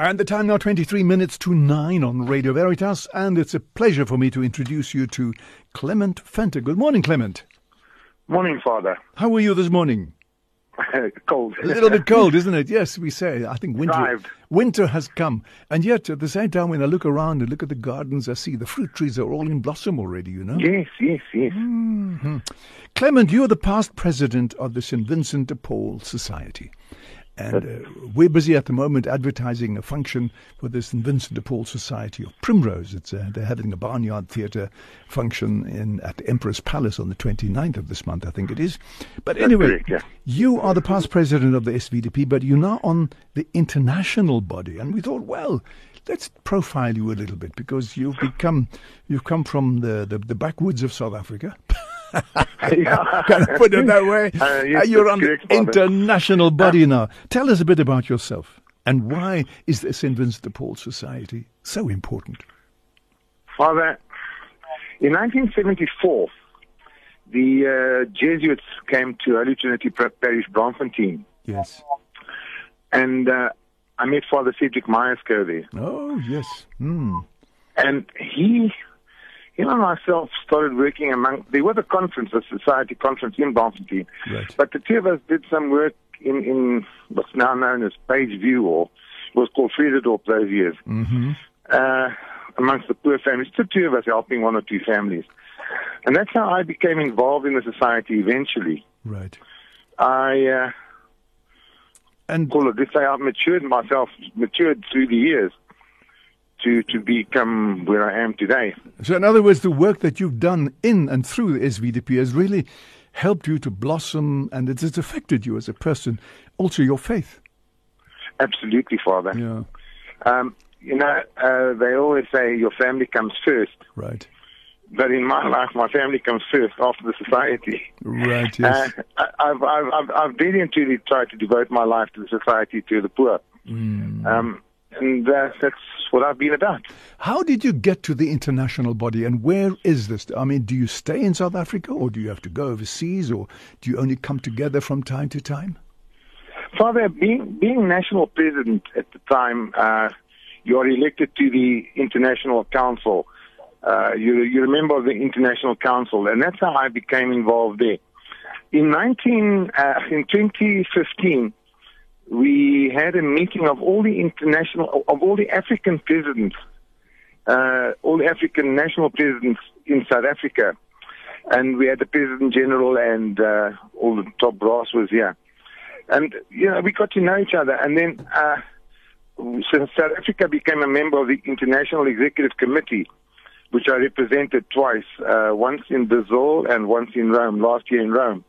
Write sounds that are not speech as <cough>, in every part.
And the time now 23 minutes to 9 on Radio Veritas and it's a pleasure for me to introduce you to Clement Venter. Good morning Clement. Morning Father. How are you this morning? <laughs> cold. A little bit cold, <laughs> isn't it? Yes, we say. I think winter winter has come. And yet at the same time when I look around and look at the gardens I see the fruit trees are all in blossom already, you know. Yes, yes, yes. Mm-hmm. Clement, you're the past president of the St. Vincent de Paul Society. And uh, we're busy at the moment advertising a function for the St. Vincent de Paul Society of Primrose. It's, uh, they're having a barnyard theatre function in, at the Emperor's Palace on the 29th of this month, I think it is. But anyway, correct, yeah. you are the past president of the SVDP, but you're now on the international body. And we thought, well, let's profile you a little bit because you've become, you've come from the, the, the backwoods of South Africa. <laughs> <laughs> <laughs> Can I put it that way? Uh, yes, Uh, you're on the international <laughs> body now. Tell us a bit about yourself and why is the St. Vincent de Paul Society so important? Father, in 1974, the uh, Jesuits came to Holy Trinity Par- Parish, Braamfontein, Yes. and uh, I met Father Cedric Myersco there. Oh, yes. Hmm. And he, him and myself started working among, there was a conference, a society conference in Braamfontein, Right. but the two of us did some work in, in what's now known as Pageview, or it was called Vrededorp those years. Mm-hmm. uh, amongst the poor families, the two of us helping one or two families. And that's how I became involved in the society eventually. Right. I uh, And call it this way, I've matured myself, matured through the years to, to become where I am today. so, in other words, the work that you've done in and through the SVDP has really helped you to blossom and it has affected you as a person, also your faith. Absolutely, Father. Yeah. Um, you know, uh, they always say your family comes first. Right. But in my life, my family comes first after the society. Right, yes. Uh, I've, I've, I've, I've really and truly tried to devote my life to the society, to the poor. Mm. Um, and uh, that's what I've been about. How did you get to the international body and where is this? I mean, do you stay in South Africa or do you have to go overseas or do you only come together from time to time? Father, being, being national president at the time, uh, you are elected to the International Council. Uh, you, you're a member of the International Council, and that's how I became involved there. In 19, uh, in 2015, we had a meeting of all the international, of all the African presidents, uh, all the African national presidents in South Africa. And we had the President General and uh, all the top brass was here. And, you know, we got to know each other. And then uh, so South Africa became a member of the International Executive Committee, which I represented twice, uh, once in Brazil and once in Rome, last year in Rome,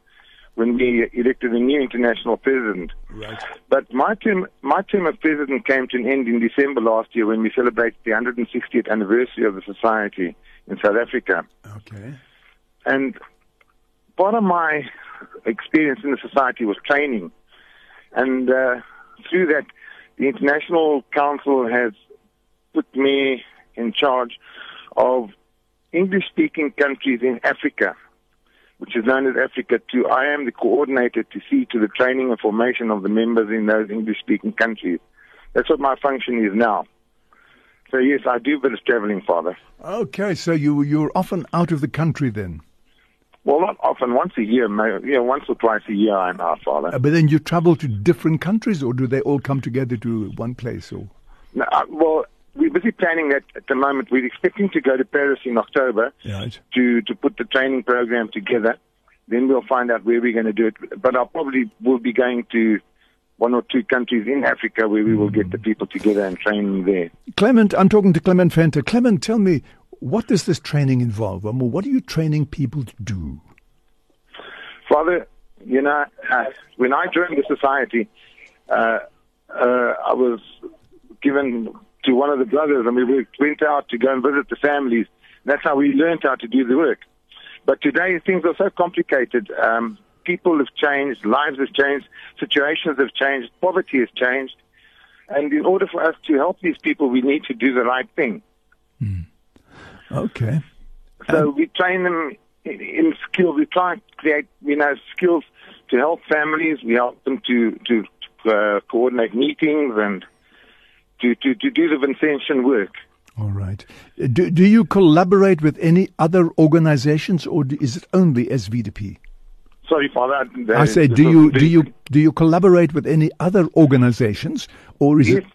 when we elected a new international president. Right. But my term, my term of president came to an end in December last year when we celebrated the 160th anniversary of the society in South Africa. Okay. And part of my experience in the society was training. And uh, through that, the International Council has put me in charge of English speaking countries in Africa, which is known as Africa 2. I am the coordinator to see to the training and formation of the members in those English speaking countries. That's what my function is now. So, yes, I do a bit of traveling, Father. Okay, so you you're often out of the country then. Well, not often, once a year, may- you know, once or twice a year I'm out, Father. Uh, but then you travel to different countries or do they all come together to one place or No, uh, well, we're busy planning that at the moment. We're expecting to go to Paris in October Right. to, to put the training program together. Then we'll find out where we're going to do it. But I probably will be going to one or two countries in Africa where we will get the people together and train them there. Clement, I'm talking to Clement Venter. Clement, tell me, what does this training involve? I mean, what are you training people to do? Father, you know, uh, when I joined the society, uh, uh, I was given to one of the brothers, and we went out to go and visit the families. That's how we learned how to do the work. But today things are so complicated. Um, people have changed, lives have changed, situations have changed, poverty has changed. And in order for us to help these people, we need to do the right thing. Okay. So we train them in, in skills. We try to create, you know, skills to help families. We help them to to uh, coordinate meetings and to, to, to do the Vincentian work. All right. Do, do you collaborate with any other organizations or do, is it only SVDP? Sorry, Father. I say, do you do you do you collaborate with any other organizations, or is Yes. it,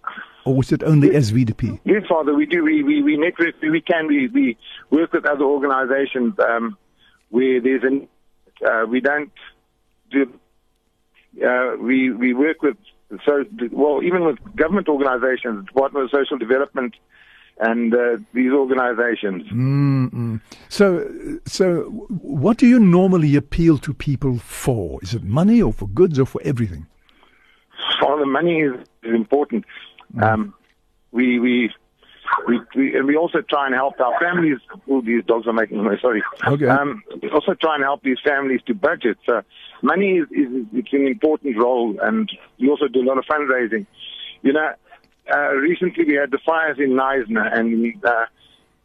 or is it only SVDP? Yes, Father, we do. We we, we network. We can. We, we work with other organisations um, where there's an. Uh, we don't do. Uh, we we work with so well even with government organisations, Department of Social Development, and uh, these organisations. Mm-mm. So, so what do you normally appeal to people for? Is it money, or for goods, or for everything? All the money is, is important. Um, we we. We, we and we also try and help our families. Oh, these dogs are making noise. Sorry. Okay. Um, we also try and help these families to budget. So money is, is it's an important role, and we also do a lot of fundraising. You know, uh, recently we had the fires in Knysna and uh,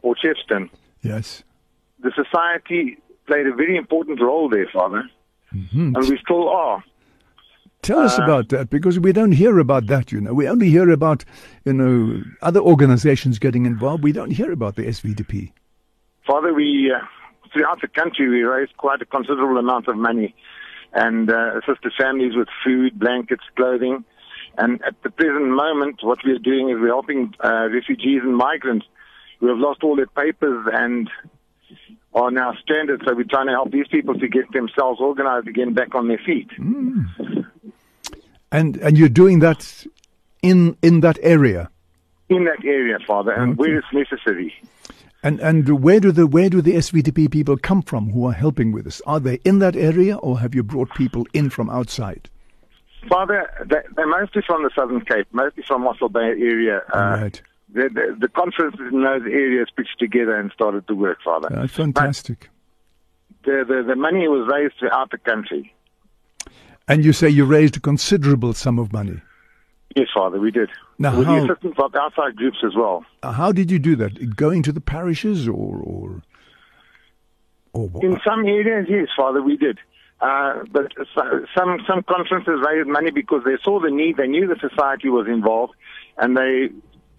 or Chepston. Yes. The society played a very important role there, Father, Mm-hmm. and we still are. Tell us Uh, about that because we don't hear about that. You know, we only hear about you know other organizations getting involved. We don't hear about the SVDP. Father, we uh, throughout the country we raised quite a considerable amount of money and uh, assisted families with food, blankets, clothing. And at the present moment, what we're doing is we're helping uh, refugees and migrants who have lost all their papers and are now stranded. So we're trying to help these people to get themselves organized again back on their feet. And and you're doing that in in that area. In that area, Father, and Okay. where it's necessary. And and where do the where do the SVDP people come from who are helping with this? Are they in that area or have you brought people in from outside? Father, they- they're mostly from the Southern Cape, mostly from Mossel Bay area. Uh, right. The, the, the conferences in those areas pitched together and started to work, Father. Uh, fantastic. The, the, the money was raised throughout the country. And you say you raised a considerable sum of money. Yes, Father, we did. Now, With how- the assistance of outside groups as well. Uh, How did you do that? Going to the parishes or or or what? In some areas, yes, Father, we did. Uh, but some some conferences raised money because they saw the need, they knew the society was involved, and they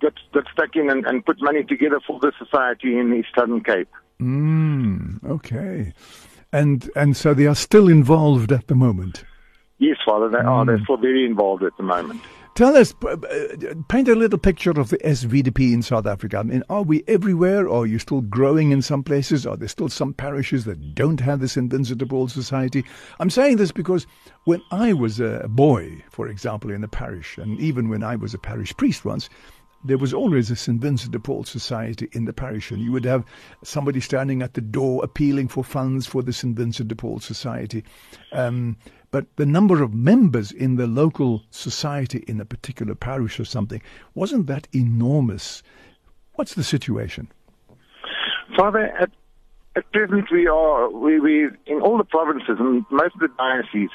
got, got stuck in and, and put money together for the society in the Southern Cape. Mm, okay. And and so they are still involved at the moment. Yes, Father, they are. Mm. They're still very involved at the moment. Tell us, paint a little picture of the SVDP in South Africa. I mean, are we everywhere? Or are you still growing in some places? Are there still some parishes that don't have this Invincible Paul Society? I'm saying this because when I was a boy, for example, in a parish, and even when I was a parish priest once, there was always a St. Vincent de Paul Society in the parish, and you would have somebody standing at the door appealing for funds for the St. Vincent de Paul Society. Um, but the number of members in the local society in a particular parish or something wasn't that enormous. What's the situation? Father, at, at present we are we, we in all the provinces and most of the dioceses.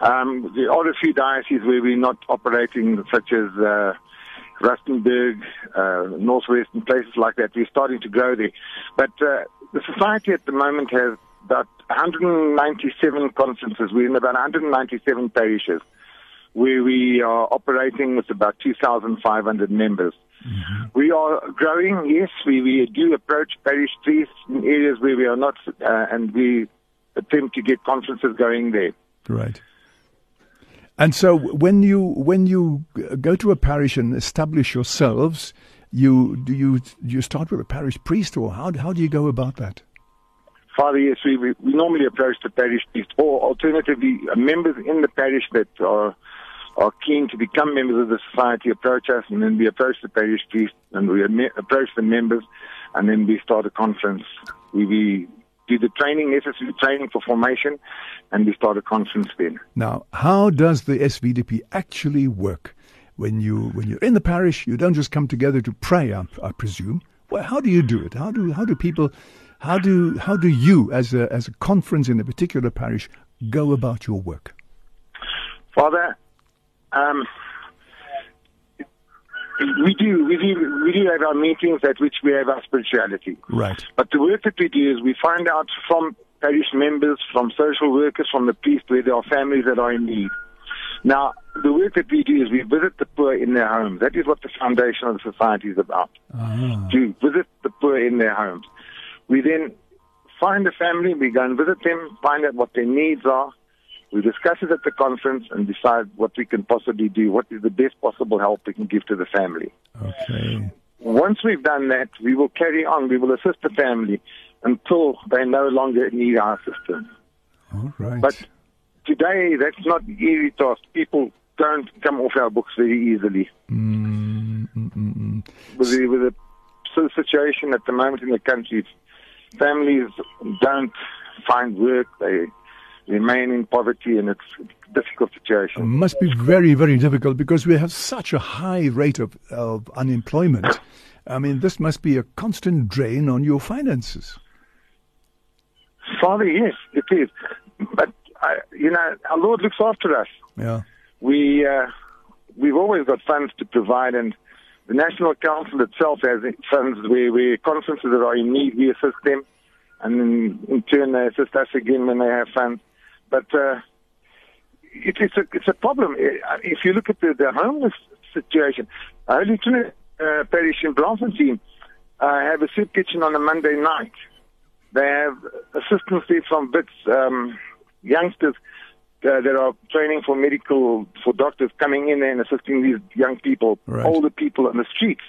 Um, there are a few dioceses where we're not operating, such as uh, Rustenburg, uh, Northwest, and places like that. We're starting to grow there, but uh, the society at the moment has about 197 conferences. We're in about 197 parishes where we are operating with about 2,500 members. We are growing, yes. We, we do approach parish priests in areas where we are not, uh, and we attempt to get conferences going there. Right. And so when you when you go to a parish and establish yourselves, you do you you start with a parish priest or how how do you go about that? Father, yes, we, we, normally approach the parish priest, or alternatively, uh, members in the parish that are are keen to become members of the society approach us, and then we approach the parish priest, and we approach the members, and then we start a conference. We, we do the training, necessary training for formation, and we start a conference then. Now, how does the SVDP actually work? When you when you're in the parish, you don't just come together to pray, I, I presume. Well, how do you do it? How do how do people how do how do you as a as a conference in a particular parish go about your work? Father, um, we do, we do, we do have our meetings at which we have our spirituality. Right. But the work that we do is we find out from parish members, from social workers, from the priest, where there are families that are in need. Now, the work that we do is we visit the poor in their homes. That is what the foundation of the society is about. Ah. To visit the poor in their homes. We then find the family, we go and visit them, find out what their needs are. We discuss it at the conference and decide what we can possibly do, what is the best possible help we can give to the family. Okay. Once we've done that, we will carry on. We will assist the family until they no longer need our assistance. All right. But today, that's not easy task. People don't come off our books very easily. Mm, mm, mm, mm. With the, with the situation at the moment in the country, families don't find work. They remain in poverty, and it's a difficult situation. It must be very, very difficult because we have such a high rate of, of unemployment. I mean, this must be a constant drain on your finances. Father, yes, it is. But, uh, you know, our Lord looks after us. Yeah. we uh, we've always got funds to provide, and the National Council itself has funds where, where conferences that are in need, we assist them, and in, in turn they assist us again when they have funds. But uh, it, it's a it's a problem if you look at the, the homeless situation. Holy Trinity uh, Parish in Braamfontein uh, have a soup kitchen on a Monday night. They have assistance from Wits um, youngsters uh, that are training for medical, for doctors coming in there and assisting these young people, Right. older people on the streets,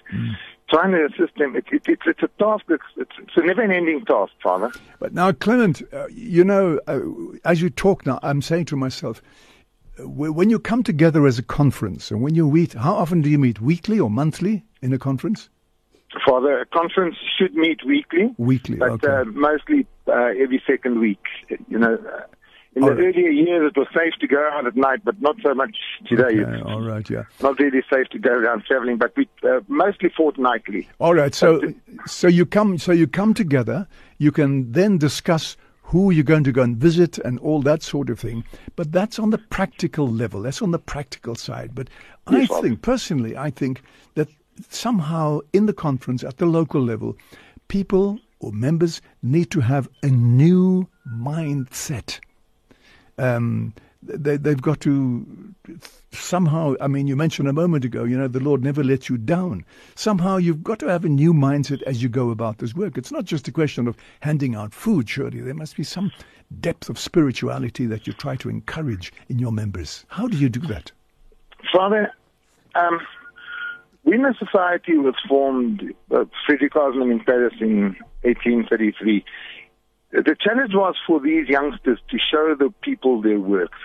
trying to assist them. It, it, it's, it's a task it's, it's a never-ending task, Father. But now, Clement, uh, you know, uh, as you talk now, I'm saying to myself, uh, when you come together as a conference and when you meet, how often do you meet? Weekly or monthly in a conference? Father, a conference should meet weekly, Weekly, but okay. uh, mostly uh, every second week. You know, in All the right. earlier years it was safe to go out at night, but not so much today. Okay, all right, yeah. not really safe to go around traveling, but we uh, mostly fortnightly. All right. So, so you come, so you come together. You can then discuss who you're going to go and visit and all that sort of thing. But that's on the practical level. That's on the practical side. But I Yes, Father. think, personally, I think that somehow in the conference at the local level, people or members need to have a new mindset um, they, they've got to somehow. I mean, you mentioned a moment ago, you know, the Lord never lets you down. Somehow, you've got to have a new mindset as you go about this work. It's not just a question of handing out food. Surely there must be some depth of spirituality that you try to encourage in your members. How do you do that? Father, um, when the society was formed, uh, Frederick Ozanam in Paris in 1833, the challenge was for these youngsters to show the people their works.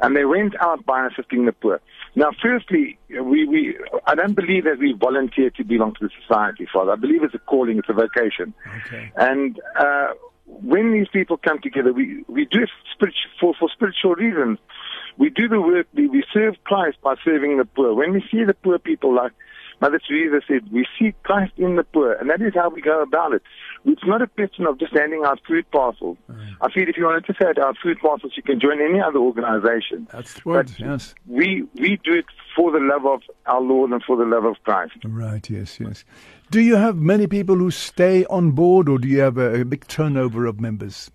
And they went out by assisting the poor. Now, firstly, we, we, I don't believe that we volunteer to belong to the society, Father. I believe it's a calling, it's a vocation. Okay. And uh, when these people come together, we, we do it spiritu- for, for spiritual reasons. We do the work, we, we serve Christ by serving the poor. When we see the poor people, like Mother Teresa said, we see Christ in the poor, and that is how we go about it. It's not a question of just handing out food parcels. I feel if you wanted to hand out food parcels, you can join any other organization. That's the word. But Yes. We, we do it for the love of our Lord and for the love of Christ. Right. Yes. Yes. Do you have many people who stay on board, or do you have a, a big turnover of members?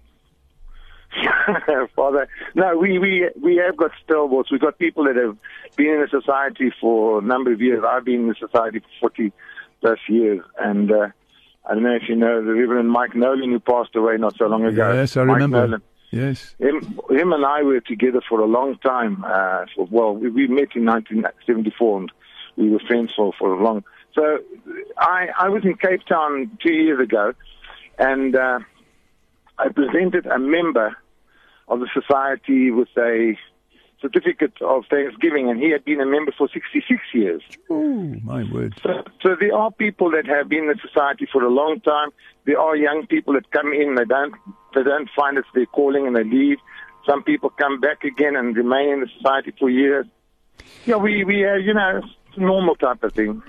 <laughs> Father, no, we, we, we have got stalwarts. We've got people that have been in the society for a number of years. I've been in the society for 40 plus years. And uh, I don't know if you know the Reverend Mike Nolan, who passed away not so long ago. Yes, I Mike remember. Nolan. Yes. Him, him and I were together for a long time. Uh, for, well, we, we met in 1974 and we were friends for, for a long. So I, I was in Cape Town two years ago and uh, I presented a member of the society with a certificate of Thanksgiving and he had been a member for 66 years. Oh, my word. So, so there are people that have been in the society for a long time. There are young people that come in, they don't, they don't find it's their calling and they leave. Some people come back again and remain in the society for years. Yeah, we, we, uh, you know, normal type of thing.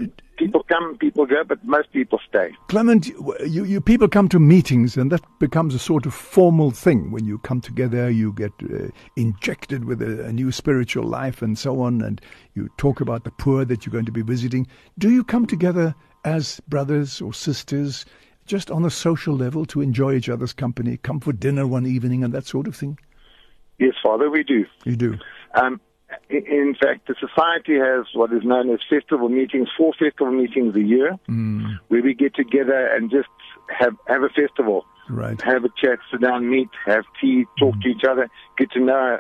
People come, people go, but most people stay. Clement, you, you people come to meetings, and that becomes a sort of formal thing. When you come together, you get uh, injected with a, a new spiritual life and so on, and you talk about the poor that you're going to be visiting. Do you come together as brothers or sisters, just on a social level, to enjoy each other's company, come for dinner one evening, and that sort of thing? Yes, Father, we do. You do. Um, in fact, the society has what is known as festival meetings, four festival meetings a year, mm. where we get together and just have have a festival, right? Have a chat, sit down, meet, have tea, talk mm. to each other, get to know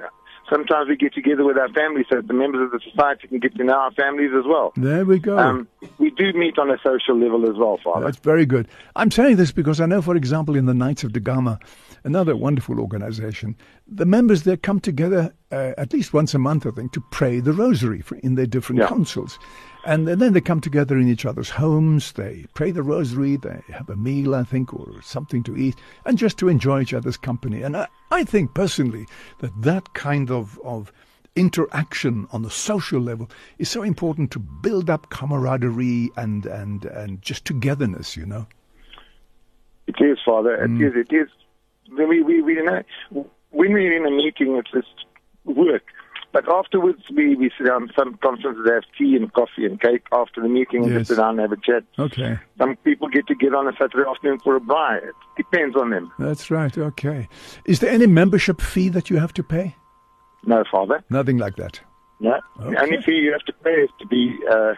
sometimes we get together with our families so the members of the society can get to know our families as well. There we go. Um, we do meet on a social level as well, Father. That's very good. I'm saying this because I know, for example, in the Knights of Gama, another wonderful organization, the members there come together uh, at least once a month, I think, to pray the rosary in their different yeah. councils. And then they come together in each other's homes, they pray the rosary, they have a meal, I think, or something to eat, and just to enjoy each other's company. And I, I think personally that that kind of, of interaction on the social level is so important to build up camaraderie and, and, and just togetherness, you know. It is, Father. It mm. is. It is. We, we, we, you know, when we're in a meeting, it's just work. But afterwards, we, we sit down. Some conferences have tea and coffee and cake after the meeting yes. sit down and have a chat. Okay. Some people get together on a Saturday afternoon for a braai. It depends on them. That's right. Okay. Is there any membership fee that you have to pay? No, Father. Nothing like that. No. Okay. The only fee you have to pay is to be uh,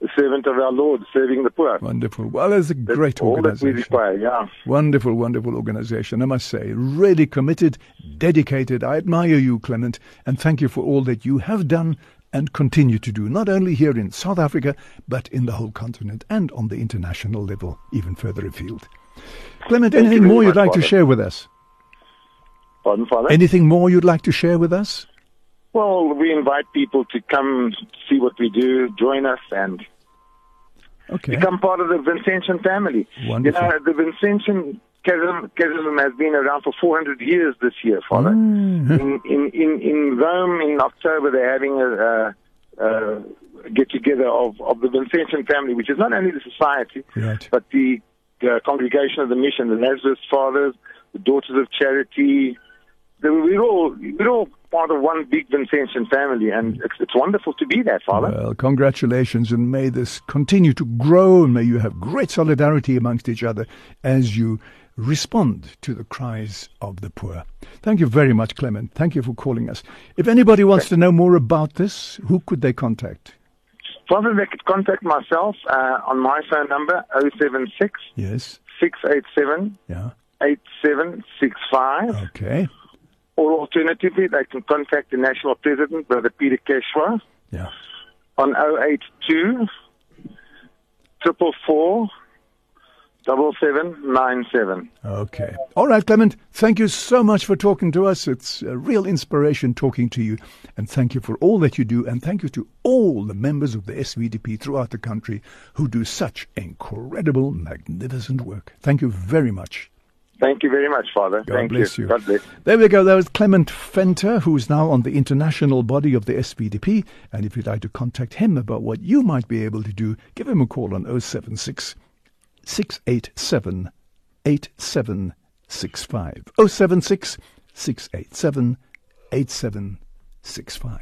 the servant of our Lord, serving the poor. Wonderful. Well, it's a That's great all organization. That we require, yeah. Wonderful, wonderful organization, I must say. Really committed, dedicated. I admire you, Clement, and thank you for all that you have done and continue to do, not only here in South Africa, but in the whole continent and on the international level, even further afield. Clement, thank anything more you'd like Father. to share with us? Pardon, Father? Anything more you'd like to share with us? Well, we invite people to come see what we do, join us, and okay. become part of the Vincentian family. Wonderful. You know, the Vincentian Charism has been around for 400 years this year, Father. Mm. In, in, in, in Rome in October, they're having a, a, a get together of, of the Vincentian family, which is not only the society, right. but the, the congregation of the mission, the Lazarist Fathers, the Daughters of Charity. We're all, we're all part of one big Vincentian family, and it's, it's wonderful to be there, Father. Well, congratulations, and may this continue to grow, and may you have great solidarity amongst each other as you respond to the cries of the poor. Thank you very much, Clement. Thank you for calling us. If anybody wants to know more about this, who could they contact? Father, they could contact myself uh, on my phone number, 076 yes. 687 yeah. 8765. Okay. Or alternatively, they can contact the national president, Brother Peter Keshwa, yeah. on 082 444 double seven nine seven. Okay. All right, Clement. Thank you so much for talking to us. It's a real inspiration talking to you. And thank you for all that you do. And thank you to all the members of the SVDP throughout the country who do such incredible, magnificent work. Thank you very much. Thank you very much, Father. God Thank bless you. you. God bless. There we go. That was Clement Venter, who's now on the international body of the SVDP. And if you'd like to contact him about what you might be able to do, give him a call on 076 687 8765. 076 687 8765.